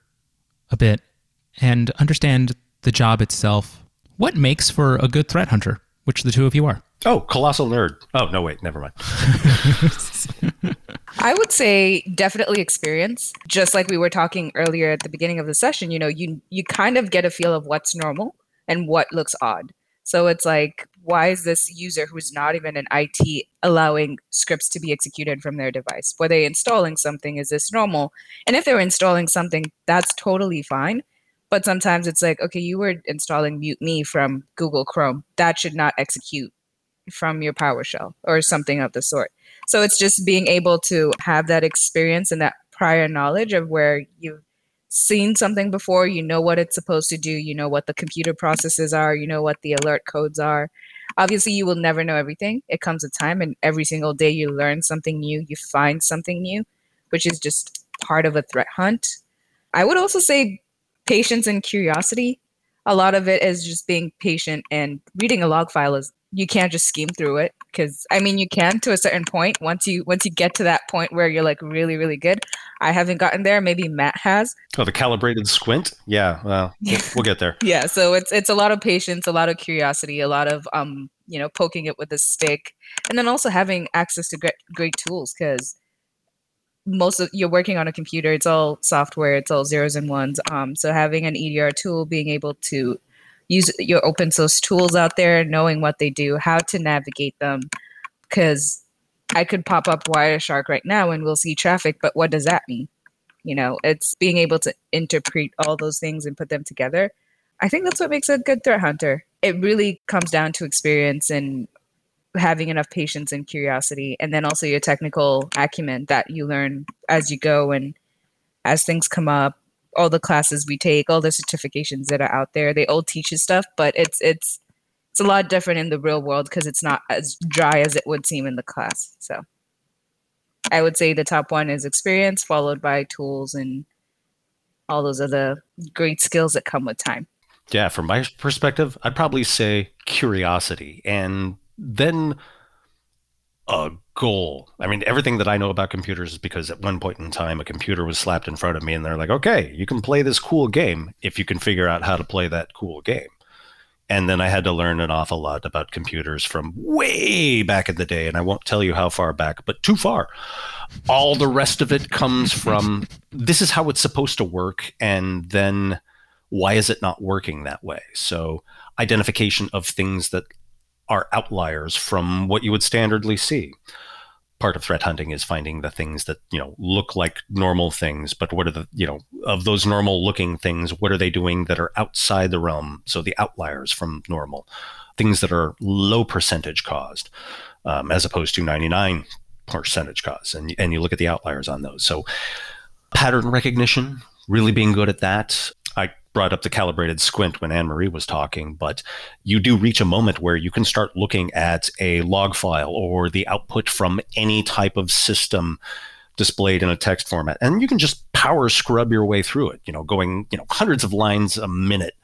a bit and understand the job itself. What makes for a good threat hunter, which the two of you are? Oh, colossal nerd. Oh, no, wait, never mind. I would say definitely experience. Just like we were talking earlier at the beginning of the session, you know, you you kind of get a feel of what's normal and what looks odd. So it's like, why is this user who's not even an IT allowing scripts to be executed from their device? Were they installing something? Is this normal? And if they're installing something, that's totally fine. But sometimes it's like, okay, you were installing Mute Me from Google Chrome. That should not execute from your PowerShell or something of the sort. So it's just being able to have that experience and that prior knowledge of where you've seen something before, you know what it's supposed to do, you know what the computer processes are, you know what the alert codes are. Obviously, you will never know everything. It comes a time, and every single day you learn something new, you find something new, which is just part of a threat hunt. I would also say patience and curiosity. A lot of it is just being patient and reading a log file is you can't just scheme through it because I mean you can to a certain point. Once you once you get to that point where you're like really really good, I haven't gotten there. Maybe Matt has. Oh, the calibrated squint. Yeah, well, we'll, we'll get there. yeah, so it's it's a lot of patience, a lot of curiosity, a lot of um you know poking it with a stick, and then also having access to great great tools because most of you're working on a computer it's all software it's all zeros and ones um, so having an edr tool being able to use your open source tools out there knowing what they do how to navigate them. Because i could pop up wireshark right now and we'll see traffic but what does that mean? You know it's being able to interpret all those things and put them together. I think that's what makes a good threat hunter. It really comes down to experience and having enough patience and curiosity and then also your technical acumen that you learn as you go and as things come up all the classes we take all the certifications that are out there they all teach you stuff but it's it's it's a lot different in the real world because it's not as dry as it would seem in the class so. I would say the top one is experience followed by tools and all those other great skills that come with time. Yeah from my perspective i'd probably say curiosity and then a goal. I mean, everything that I know about computers is because at one point in time, a computer was slapped in front of me and they're like, okay, you can play this cool game if you can figure out how to play that cool game. And then I had to learn an awful lot about computers from way back in the day. And I won't tell you how far back, but too far. All the rest of it comes from this is how it's supposed to work. And then why is it not working that way? So, identification of things that are outliers from what you would standardly see. Part of threat hunting is finding the things that, you know, look like normal things, but what are the, you know, of those normal looking things, what are they doing that are outside the realm? So the outliers from normal, things that are low percentage caused, um, as opposed to 99 percentage caused. And, and you look at the outliers on those. So pattern recognition, really being good at that. Brought up the calibrated squint when Anne Marie was talking, but you do reach a moment where you can start looking at a log file or the output from any type of system displayed in a text format. And you can just power scrub your way through it, you know, going, you know, hundreds of lines a minute.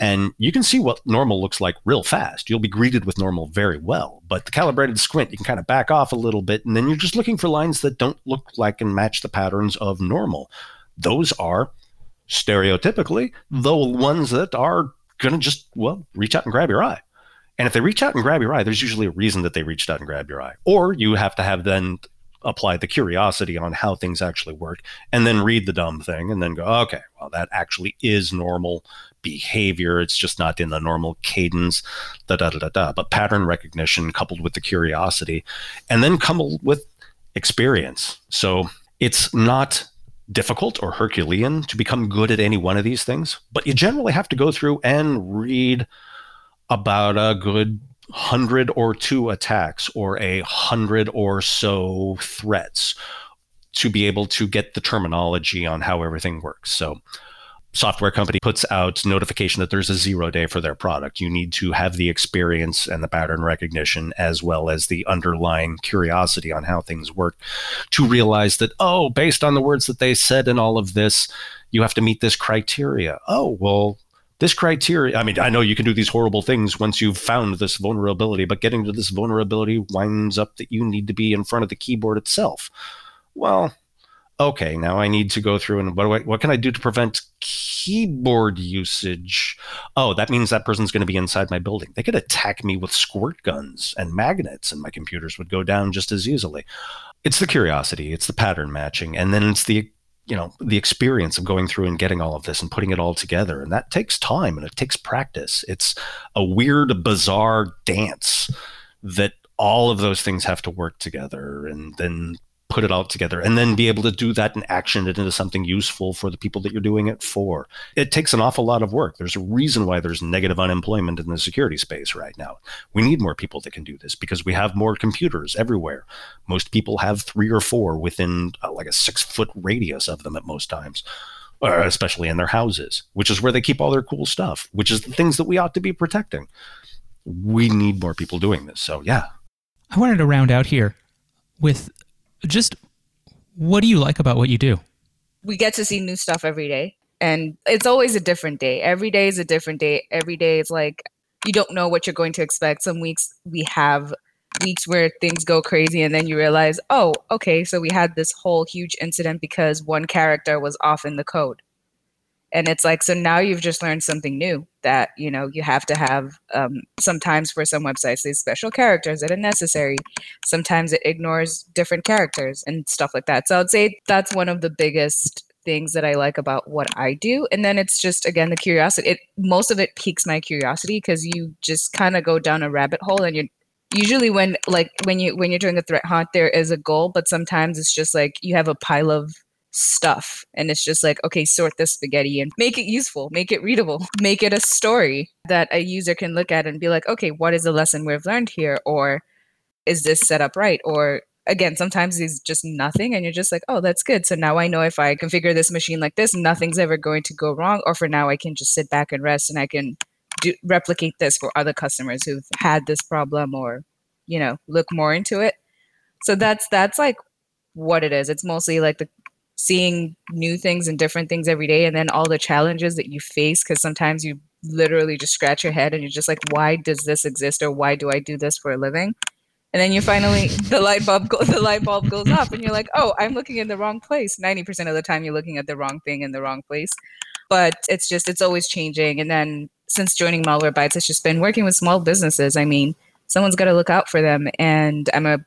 And you can see what normal looks like real fast. You'll be greeted with normal very well. But the calibrated squint, you can kind of back off a little bit, and then you're just looking for lines that don't look like and match the patterns of normal. Those are stereotypically the ones that are going to just, well, reach out and grab your eye. And if they reach out and grab your eye, there's usually a reason that they reached out and grabbed your eye. Or you have to have then apply the curiosity on how things actually work and then read the dumb thing and then go, okay, well, that actually is normal behavior. It's just not in the normal cadence, da da da da da. But pattern recognition coupled with the curiosity and then coupled with experience. So it's not difficult or Herculean to become good at any one of these things, but you generally have to go through and read about a good hundred or two attacks or a hundred or so threats to be able to get the terminology on how everything works. So software company puts out notification that there's a zero day for their product. You need to have the experience and the pattern recognition as well as the underlying curiosity on how things work to realize that, oh, based on the words that they said in all of this, you have to meet this criteria. Oh, well, this criteria, I mean, I know you can do these horrible things once you've found this vulnerability, but getting to this vulnerability winds up that you need to be in front of the keyboard itself. Well, okay, now I need to go through and what, I, what can I do to prevent keyboard usage? Oh, that means that person's going to be inside my building. They could attack me with squirt guns and magnets, and my computers would go down just as easily. It's the curiosity, it's the pattern matching, and then it's the you know the experience of going through and getting all of this and putting it all together and that takes time and it takes practice it's a weird bizarre dance that all of those things have to work together and then put it all together and then be able to do that and action it into something useful for the people that you're doing it for. It takes an awful lot of work. There's a reason why there's negative unemployment in the security space right now. We need more people that can do this because we have more computers everywhere. Most people have three or four within uh, like a six foot radius of them at most times. Uh, especially in their houses, which is where they keep all their cool stuff, which is the things that we ought to be protecting. We need more people doing this. So, yeah. I wanted to round out here with just what do you like about what you do? We get to see new stuff every day, and it's always a different day. Every day is a different day. Every day is like you don't know what you're going to expect. Some weeks we have weeks where things go crazy and then you realize, oh, okay, so we had this whole huge incident because one character was off in the code and it's like so now you've just learned something new that you know you have to have um, sometimes for some websites these special characters that are necessary. Sometimes it ignores different characters and stuff like that. So i'd say that's one of the biggest things that i like about what i do. And then it's just again the curiosity it most of it piques my curiosity because you just kind of go down a rabbit hole and you're usually when like when you when you're doing a threat hunt there is a goal but sometimes it's just like you have a pile of stuff. And it's just like, okay, sort this spaghetti and make it useful, make it readable, make it a story that a user can look at and be like, okay, what is the lesson we've learned here? Or is this set up right? Or again, sometimes it's just nothing and you're just like, oh, that's good. So now I know if I configure this machine like this, nothing's ever going to go wrong. Or for now, I can just sit back and rest and I can do, replicate this for other customers who've had this problem or, you know, look more into it. So that's that's like what it is. It's mostly like the seeing new things and different things every day and then all the challenges that you face because sometimes you literally just scratch your head and you're just like why does this exist or why do i do this for a living? And then you finally the light bulb go, the light bulb goes up and you're like oh i'm looking in the wrong place. 90% of the time you're looking at the wrong thing in the wrong place. But it's just it's always changing. And then since joining malwarebytes it's just been working with small businesses. I mean someone's got to look out for them. And i'm a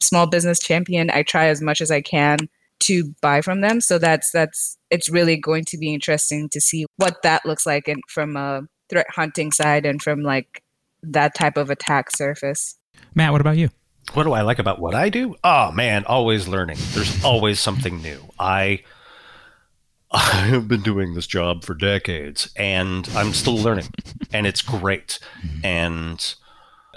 small business champion. I try as much as i can to buy from them. So that's that's it's really going to be interesting to see what that looks like and from a threat hunting side and from like that type of attack surface. Matt, what about you? What do I like about what I do? Oh man, always learning. There's always something new. I I have been doing this job for decades and I'm still learning and it's great. And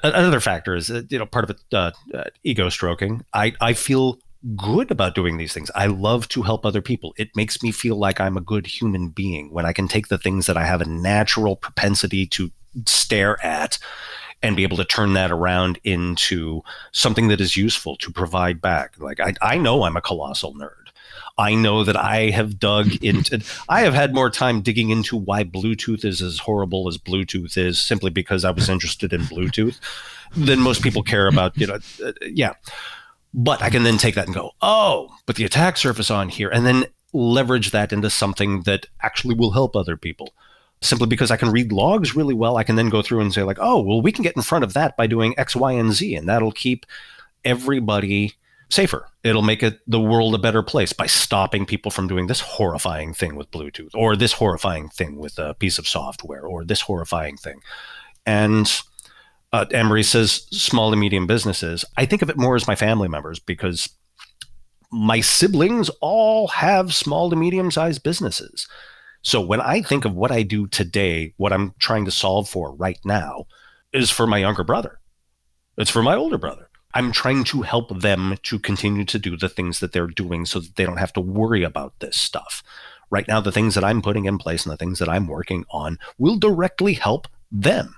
another factor is you know part of it uh, uh, ego stroking. I I feel good about doing these things. I love to help other people. It makes me feel like I'm a good human being when I can take the things that I have a natural propensity to stare at and be able to turn that around into something that is useful to provide back. Like I, I know I'm a colossal nerd. I know that I have dug into, I have had more time digging into why Bluetooth is as horrible as Bluetooth is simply because I was interested in Bluetooth than most people care about, you know, uh, yeah. But I can then take that and go, oh, but the attack surface on here, and then leverage that into something that actually will help other people. Simply because I can read logs really well, I can then go through and say, like, oh, well, we can get in front of that by doing X, Y, and Z, and that'll keep everybody safer. It'll make it the world a better place by stopping people from doing this horrifying thing with Bluetooth, or this horrifying thing with a piece of software, or this horrifying thing. And uh, Anne Marie says small to medium businesses. I think of it more as my family members because my siblings all have small to medium sized businesses. So when I think of what I do today, what I'm trying to solve for right now is for my younger brother. It's for my older brother. I'm trying to help them to continue to do the things that they're doing so that they don't have to worry about this stuff. Right now, the things that I'm putting in place and the things that I'm working on will directly help them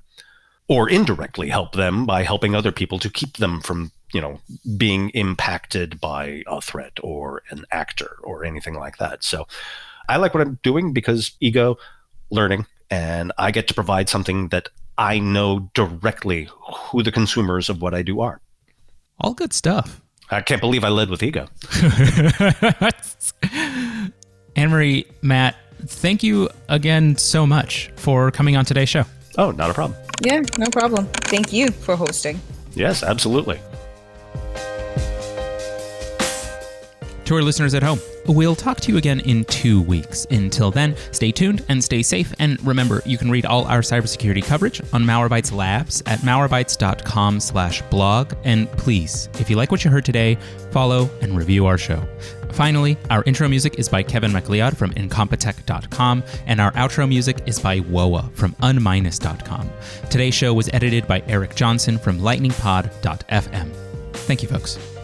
or indirectly help them by helping other people to keep them from you know being impacted by a threat or an actor or anything like that. So i like what i'm doing because ego learning and i get to provide something that i know directly who the consumers of what i do are. All good stuff. I can't believe i led with ego. Anne-marie matt thank you again so much for coming on today's show oh not a problem yeah, no problem. Thank you for hosting. Yes, absolutely. To our listeners at home, we'll talk to you again in two weeks. Until then, stay tuned and stay safe. And remember, you can read all our cybersecurity coverage on Malwarebytes Labs at malwarebytes.com slash blog. And please, if you like what you heard today, follow and review our show. Finally, our intro music is by Kevin MacLeod from Incompetech.com, and our outro music is by Wowa from Unminus.com. Today's show was edited by Eric Johnson from LightningPod.fm. Thank you, folks.